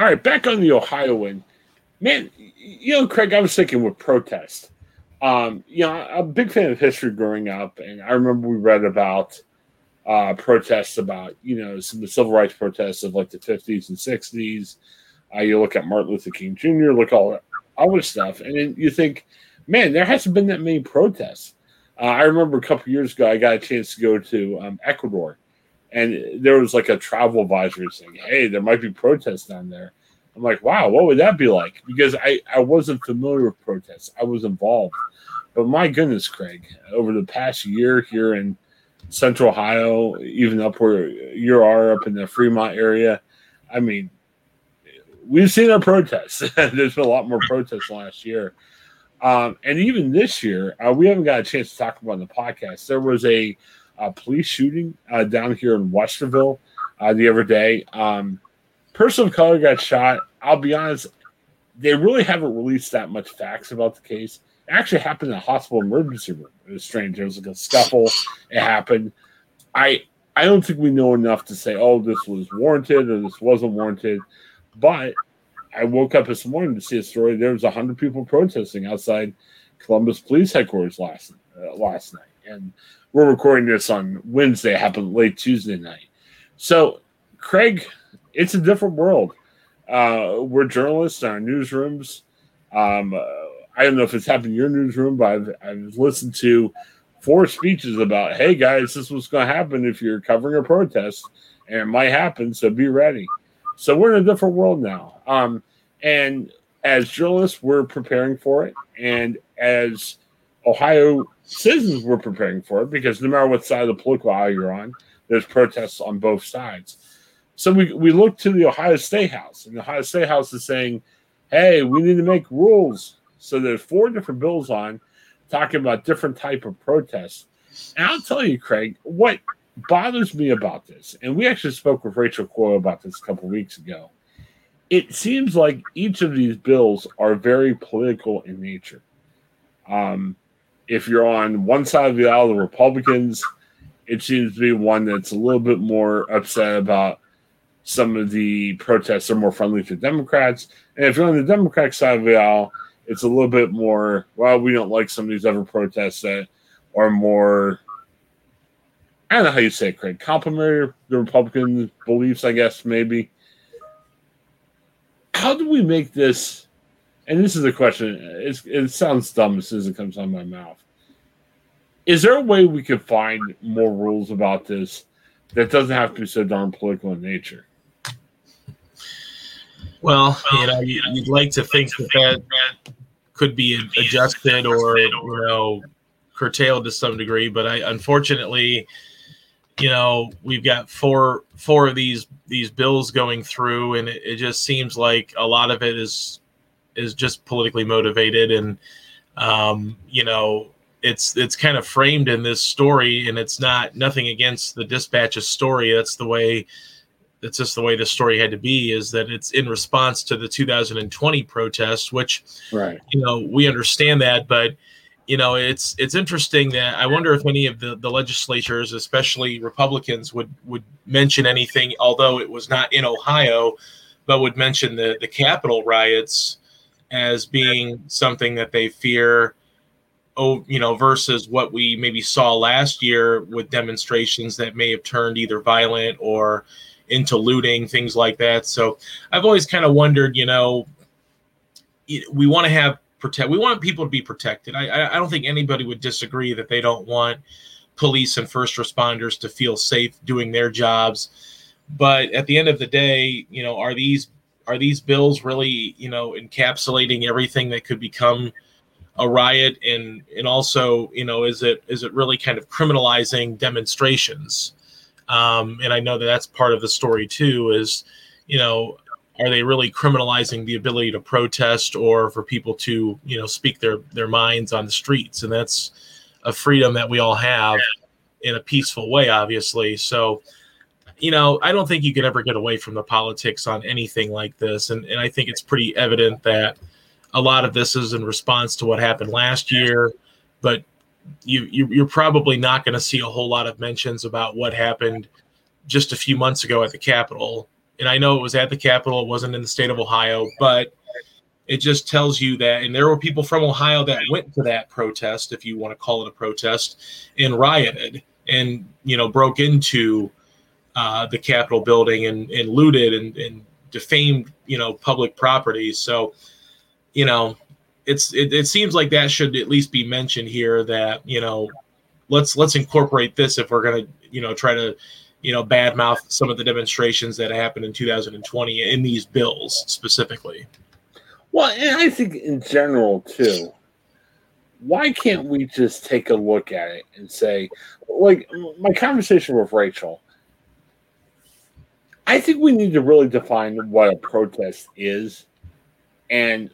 All right, back on the Ohioan. Man, you know, Craig, I was thinking with protest. Um, you know, I'm a big fan of history growing up, and I remember we read about uh, protests about, you know, some of the civil rights protests of like the 50s and 60s. Uh, you look at Martin Luther King Jr., look all that other stuff, and then you think, man, there hasn't been that many protests. Uh, I remember a couple years ago, I got a chance to go to um, Ecuador, and there was like a travel advisory saying, "Hey, there might be protests down there." I'm like, "Wow, what would that be like?" Because I I wasn't familiar with protests. I was involved, but my goodness, Craig, over the past year here in Central Ohio, even up where you are up in the Fremont area, I mean, we've seen our protests. There's been a lot more protests last year. Um, and even this year, uh, we haven't got a chance to talk about the podcast. There was a, a police shooting uh, down here in Westerville uh, the other day. Um, person of color got shot. I'll be honest, they really haven't released that much facts about the case. It actually happened in a hospital emergency room. It was strange. There was like a scuffle. It happened. I I don't think we know enough to say, oh, this was warranted or this wasn't warranted. But I woke up this morning to see a story. There was hundred people protesting outside Columbus Police Headquarters last uh, last night, and we're recording this on Wednesday. Happened late Tuesday night. So, Craig, it's a different world. Uh, we're journalists in our newsrooms. Um, uh, I don't know if it's happened in your newsroom, but I've, I've listened to four speeches about, hey guys, this is what's going to happen if you're covering a protest, and it might happen, so be ready. So we're in a different world now. Um, and as journalists, we're preparing for it. And as Ohio citizens, we're preparing for it because no matter what side of the political aisle you're on, there's protests on both sides. So we, we look to the Ohio State House, and the Ohio State House is saying, hey, we need to make rules. So there's four different bills on talking about different type of protests. And I'll tell you, Craig, what bothers me about this, and we actually spoke with Rachel Coyle about this a couple weeks ago. It seems like each of these bills are very political in nature. Um, if you're on one side of the aisle, the Republicans, it seems to be one that's a little bit more upset about some of the protests are more friendly to Democrats. And if you're on the Democratic side of the aisle, it's a little bit more, well, we don't like some of these other protests that are more I don't know how you say it, Craig. Complimentary the Republican beliefs, I guess, maybe. How do we make this? And this is a question. it sounds dumb as soon as it comes out of my mouth. Is there a way we could find more rules about this that doesn't have to be so darn political in nature? Well, you know, you'd like to think that that could be adjusted or you know curtailed to some degree, but I unfortunately you know we've got four four of these these bills going through and it, it, just seems like a lot of it is is just politically motivated and um, you know it's it's kind of framed in this story and it's not nothing against the dispatch's story. That's the way that's just the way the story had to be is that it's in response to the 2020 protests which right. you know we understand that but you know, it's it's interesting that I wonder if any of the, the legislatures, especially Republicans, would would mention anything, although it was not in Ohio, but would mention the the Capitol riots as being something that they fear. Oh, you know, versus what we maybe saw last year with demonstrations that may have turned either violent or into looting, things like that. So I've always kind of wondered, you know, we want to have protect. We want people to be protected. I, I don't think anybody would disagree that they don't want police and first responders to feel safe doing their jobs. But at the end of the day, you know, are these are these bills really, you know, encapsulating everything that could become a riot and and also, you know, is it is it really kind of criminalizing demonstrations? Um, and I know that that's part of the story too. Is you know, are they really criminalizing the ability to protest or for people to you know speak their their minds on the streets and that's a freedom that we all have in a peaceful way obviously so you know i don't think you can ever get away from the politics on anything like this. And, and i think it's pretty evident that a lot of this is in response to what happened last year. But you, you you're probably not going to see a whole lot of mentions about what happened just a few months ago at the capitol. And I know it was at the Capitol, it wasn't in the state of Ohio, but it just tells you that. And there were people from Ohio that went to that protest, if you want to call it a protest, and rioted and you know broke into uh, the Capitol building and, and looted and, and defamed you know public property. So you know it's it, it seems like that should at least be mentioned here that you know let's let's incorporate this if we're gonna you know try to you know badmouth some of the demonstrations that happened in 2020 in these bills specifically. Well, and I think in general too. Why can't we just take a look at it and say, like my conversation with Rachel? I think we need to really define what a protest is and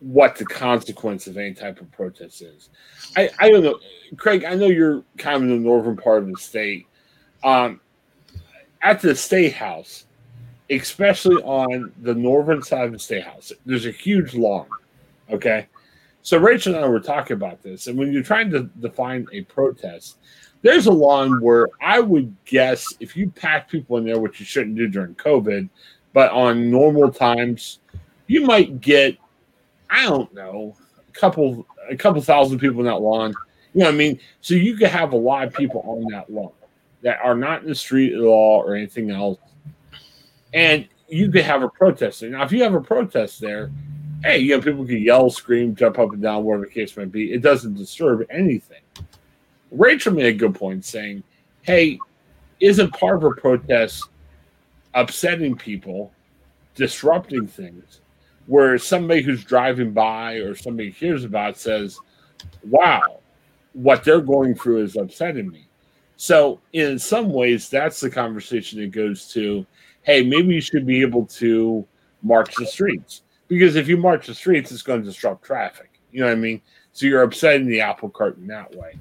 what the consequence of any type of protest is. I, I don't know, Craig. I know you're kind of in the northern part of the state. Um, at the state house, especially on the northern side of the state house, there's a huge lawn. Okay, so Rachel and I were talking about this, and when you're trying to define a protest, there's a lawn where I would guess if you pack people in there, which you shouldn't do during COVID, but on normal times, you might get I don't know, a couple a couple thousand people in that lawn. You know what I mean? So you could have a lot of people on that lawn that are not in the street at all or anything else. And you could have a protest. Now, if you have a protest there, hey, you know, people can yell, scream, jump up and down, whatever the case might be. It doesn't disturb anything. Rachel made a good point saying, hey, isn't part of a protest upsetting people, disrupting things? where somebody who's driving by or somebody hears about says, wow, what they're going through is upsetting me. So, in some ways, that's the conversation that goes to, hey, maybe you should be able to march the streets. Because if you march the streets, it's going to disrupt traffic. You know what I mean? So, you're upsetting the apple cart in that way.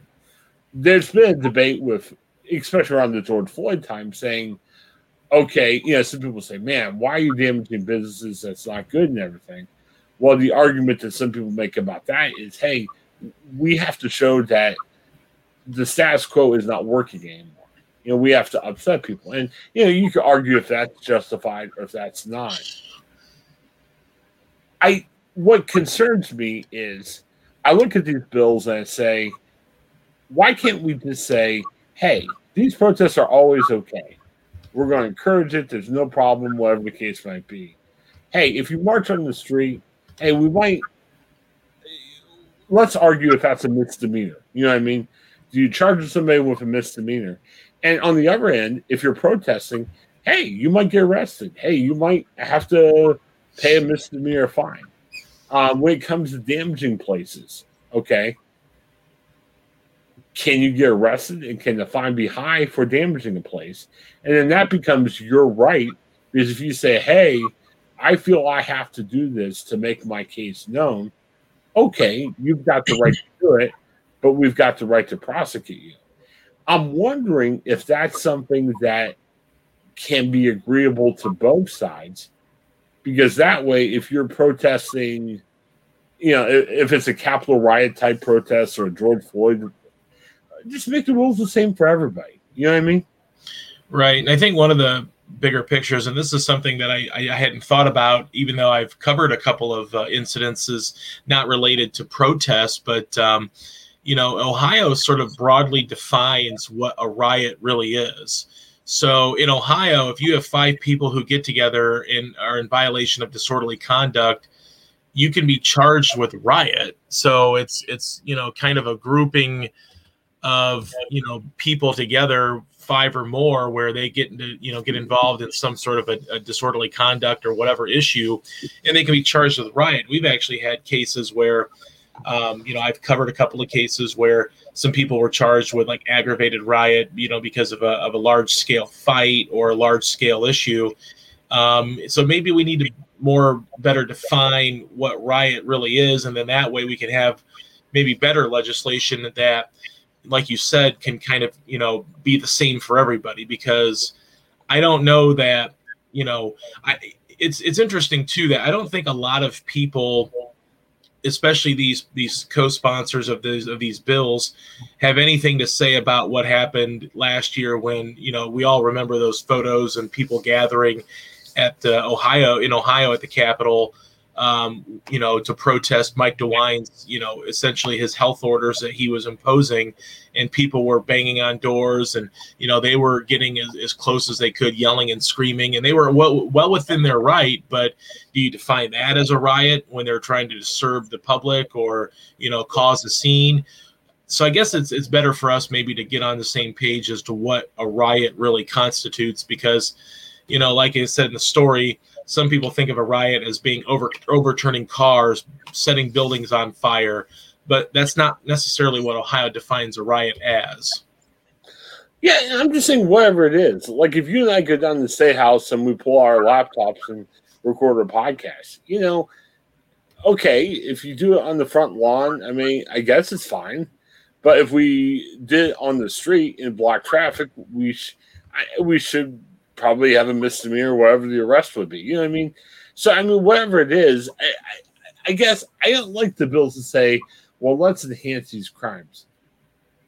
There's been a debate with, especially around the George Floyd time, saying, okay, you know, some people say, man, why are you damaging businesses that's not good and everything? Well, the argument that some people make about that is, hey, we have to show that the status quo is not working anymore. You know, we have to upset people. And, you know, you could argue if that's justified or if that's not. I, what concerns me is I look at these bills and I say, why can't we just say, hey, these protests are always okay? We're going to encourage it. There's no problem, whatever the case might be. Hey, if you march on the street, hey, we might let's argue if that's a misdemeanor. You know what I mean? Do you charge somebody with a misdemeanor? And on the other end, if you're protesting, hey, you might get arrested. Hey, you might have to pay a misdemeanor fine. Um, when it comes to damaging places, okay, can you get arrested and can the fine be high for damaging a place? And then that becomes your right because if you say, hey, I feel I have to do this to make my case known, okay, you've got the right to do it, but we've got the right to prosecute you. I'm wondering if that's something that can be agreeable to both sides because that way, if you're protesting, you know, if it's a Capitol riot type protest or a George Floyd just make the rules the same for everybody. You know what I mean? Right. And I think one of the bigger pictures, and this is something that I, I hadn't thought about, even though I've covered a couple of uh, incidences not related to protests, but um, you know, Ohio sort of broadly defines what a riot really is. So in Ohio, if you have five people who get together and are in violation of disorderly conduct, you can be charged with riot. So it's it's you know kind of a grouping of you know people together five or more where they get into you know get involved in some sort of a, a, disorderly conduct or whatever issue and they can be charged with riot. We've actually had cases where um, you know i've covered a couple of cases where some people were charged with like aggravated riot you know because of a, of a large scale fight or a large scale issue. Um, so maybe we need to more better define what riot really is and then that way we can have maybe better legislation that like you said, can kind of you know be the same for everybody because I don't know that you know I it's it's interesting too that I don't think a lot of people especially these these co-sponsors of these of these bills have anything to say about what happened last year when you know we all remember those photos and people gathering at uh, Ohio in Ohio at the Capitol um, you know, to protest Mike DeWine's, you know, essentially his health orders that he was imposing. And people were banging on doors and, you know, they were getting as, as close as they could, yelling and screaming. And they were well, well within their right. But do you define that as a riot when they're trying to serve the public or, you know, cause a scene? So I guess it's it's better for us maybe to get on the same page as to what a riot really constitutes because, you know, like I said in the story, some people think of a riot as being over overturning cars, setting buildings on fire, but that's not necessarily what Ohio defines a riot as. Yeah, I'm just saying whatever it is. Like if you and I go down to the state house and we pull our laptops and record a podcast, you know, okay, if you do it on the front lawn, I mean, I guess it's fine. But if we did it on the street in block traffic, we sh- I, we should probably have a misdemeanor, whatever the arrest would be. You know what I mean? So I mean, whatever it is, I, I, I guess I don't like the bills to say, well, let's enhance these crimes.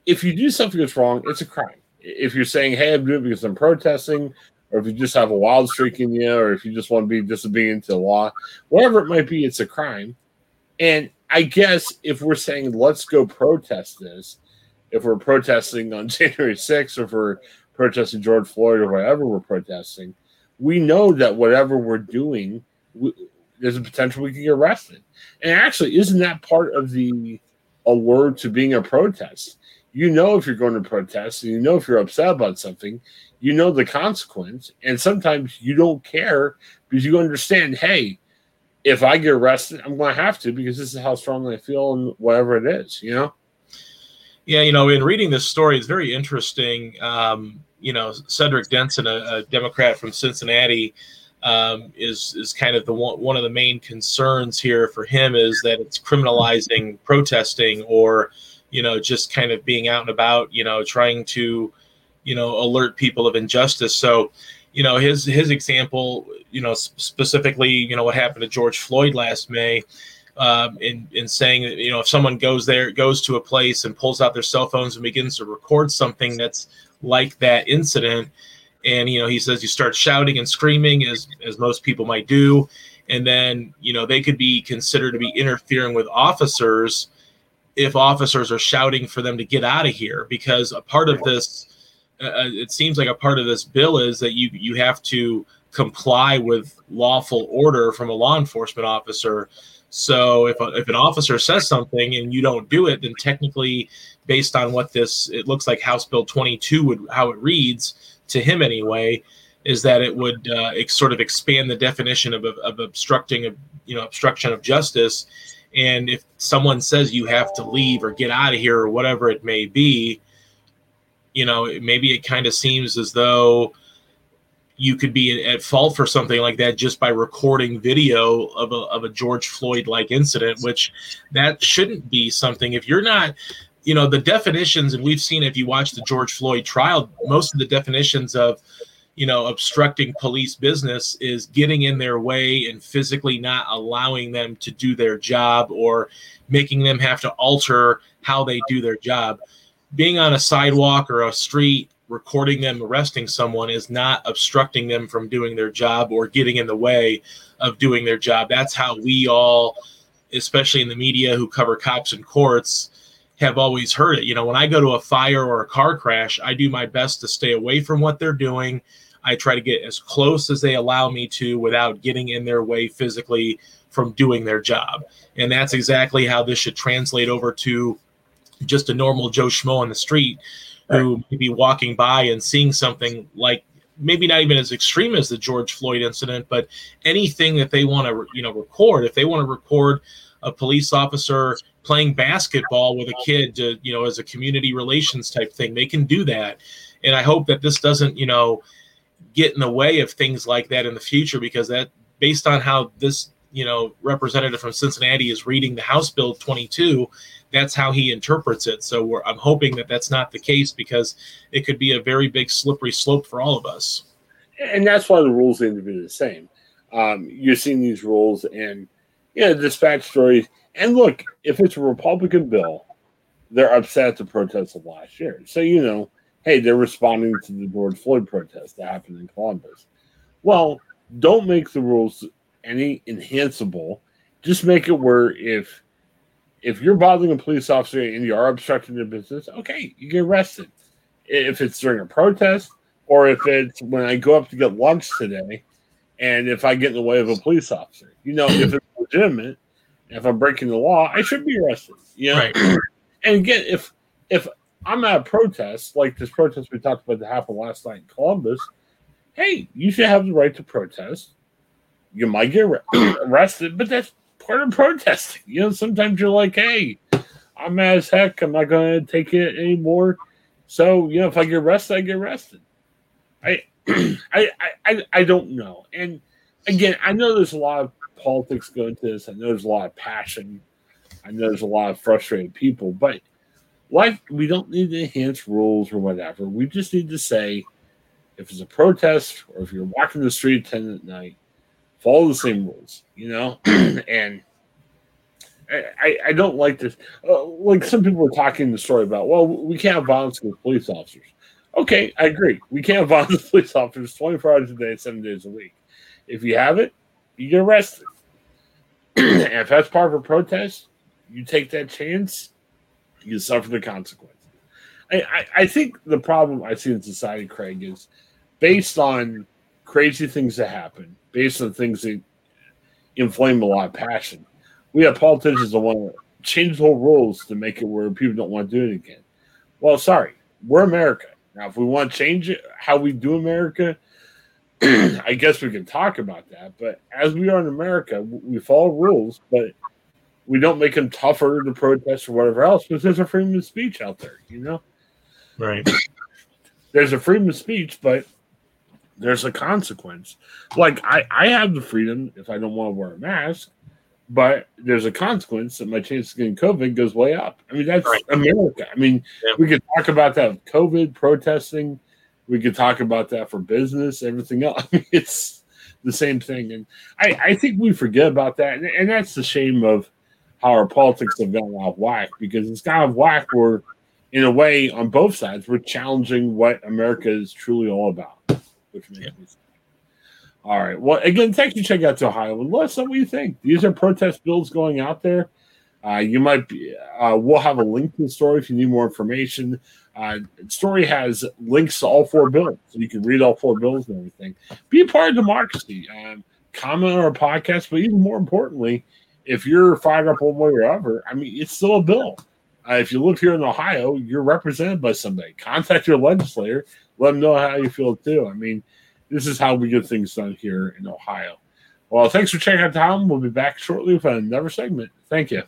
If you do something that's wrong, it's a crime. If you're saying, hey, I'm doing it because I'm protesting, or if you just have a wild streak in you, or if you just want to be disobedient to the law, whatever it might be, it's a crime. And I guess if we're saying let's go protest this, if we're protesting on January 6th, or if we're protesting George Floyd or whatever we're protesting, we know that whatever we're doing, we, there's a potential we can get arrested. And actually, isn't that part of the allure to being a protest? You know, if you're going to protest and you know if you're upset about something, you know the consequence. And sometimes you don't care because you understand, hey, if I get arrested, I'm going to have to because this is how strongly I feel and whatever it is, you know? Yeah, you know, in reading this story, it's very interesting. Um, you know, Cedric Denson, a, a Democrat from Cincinnati, um, is is kind of the one, one of the main concerns here for him is that it's criminalizing protesting or, you know, just kind of being out and about, you know, trying to, you know, alert people of injustice. So, you know, his his example, you know, specifically, you know, what happened to George Floyd last May um, in in saying that you know if someone goes there goes to a place and pulls out their cell phones and begins to record something that's like that incident and you know he says you start shouting and screaming as as most people might do and then you know they could be considered to be interfering with officers if officers are shouting for them to get out of here because a part of this uh, uh it seems like a part of this bill is that you you have to comply with lawful order from a law enforcement officer so if, a, if an officer says something and you don't do it, then technically, based on what this it looks like House Bill 22 would how it reads to him anyway, is that it would uh, sort of expand the definition of, of obstructing of you know obstruction of justice. And if someone says you have to leave or get out of here or whatever it may be, you know, maybe it kind of seems as though you could be at fault for something like that just by recording video of a, of a George Floyd like incident, which that shouldn't be something. If you're not, you know, the definitions, and we've seen if you watch the George Floyd trial, most of the definitions of, you know, obstructing police business is getting in their way and physically not allowing them to do their job or making them have to alter how they do their job. Being on a sidewalk or a street recording them arresting someone is not obstructing them from doing their job or getting in the way of doing their job. That's how we all, especially in the media who cover cops and courts, have always heard it. You know, when I go to a fire or a car crash, I do my best to stay away from what they're doing. I try to get as close as they allow me to without getting in their way physically from doing their job. And that's exactly how this should translate over to just a normal Joe Schmo on the street who may be walking by and seeing something like maybe not even as extreme as the George Floyd incident, but anything that they want to you know record. If they want to record a police officer playing basketball with a kid to you know as a community relations type thing, they can do that. And I hope that this doesn't you know get in the way of things like that in the future because that based on how this you know representative from Cincinnati is reading the House Bill 22 that's how he interprets it. So I'm hoping that that's not the case because it could be a very big slippery slope for all of us. And that's why the rules need to be the same. Um, you're seeing these rules, and you know, dispatch stories. And look, if it's a Republican bill, they're upset at the protests of last year. So, you know, hey, they're responding to the George Floyd protest that happened in Columbus. Well, don't make the rules any enhanceable. Just make it where if if you're bothering a police officer and you are obstructing their business, okay, you get arrested. If it's during a protest or if it's when I go up to get lunch today and if I get in the way of a police officer, you know, if it's legitimate, if I'm breaking the law, I should be arrested. You know? Right. and again, if if I'm at a protest, like this protest we talked about that happened last night in Columbus, hey, you should have the right to protest. You might get arrested, but that's part of protesting. You know, sometimes you're like, hey, I'm mad as heck. I'm not going to take it anymore. So, you know, if I get arrested, I get arrested. I, I, I, I don't know. And again, I know there's a lot of politics going to this. I know there's a lot of passion. I know there's a lot of frustrated people, but life, we don't need to enhance rules or whatever. We just need to say, if it's a protest or if you're walking the street at 10 at night, follow the same rules, you know? and I, I don't like this. Uh, like some people are talking the story about, well, we can't have violence with police officers. Okay, I agree. We can't have violence with police officers 24 hours a day, seven days a week. If you have it, you get arrested. and if that's part of a protest, you take that chance, you suffer the consequences. I, I, I think the problem I see in society, Craig, is based on crazy things that happen, based on things that inflame a lot of passion. We have politicians that want to change the whole rules to make it where people don't want to do it again. Well, sorry, we're America. Now, if we want to change it, how we do America, I guess we can talk about that. But as we are in America, we follow rules, but we don't make them tougher to protest or whatever else because there's a freedom of speech out there, you know? Right. There's a freedom of speech, but there's a consequence. Like I, I have the freedom if I don't want to wear a mask, but there's a consequence that my chance of getting COVID goes way up. I mean, that's right. America. I mean, yeah. we could talk about that COVID protesting. We could talk about that for business, everything else. I mean, it's the same thing. And I, I think we forget about that. And, and that's the shame of how our politics have gone off whack because it's gone off whack where, in a way, on both sides, we're challenging what America is truly all about which makes yeah. me sad. All right. Well, again, thank you. Check out to Ohio let us know what you think. These are protest bills going out there. Uh, you might be. Uh, we'll have a link to the story if you need more information. Uh, story has links to all four bills, so you can read all four bills and everything. Be a part of democracy. Um, comment on our podcast, but even more importantly, if you're fired up one way or other, I mean, it's still a bill. Uh, if you live here in Ohio, you're represented by somebody. Contact your legislator let them know how you feel too. I mean, this is how we get things done here in Ohio. Well, thanks for checking out Tom. We'll be back shortly with another segment. Thank you.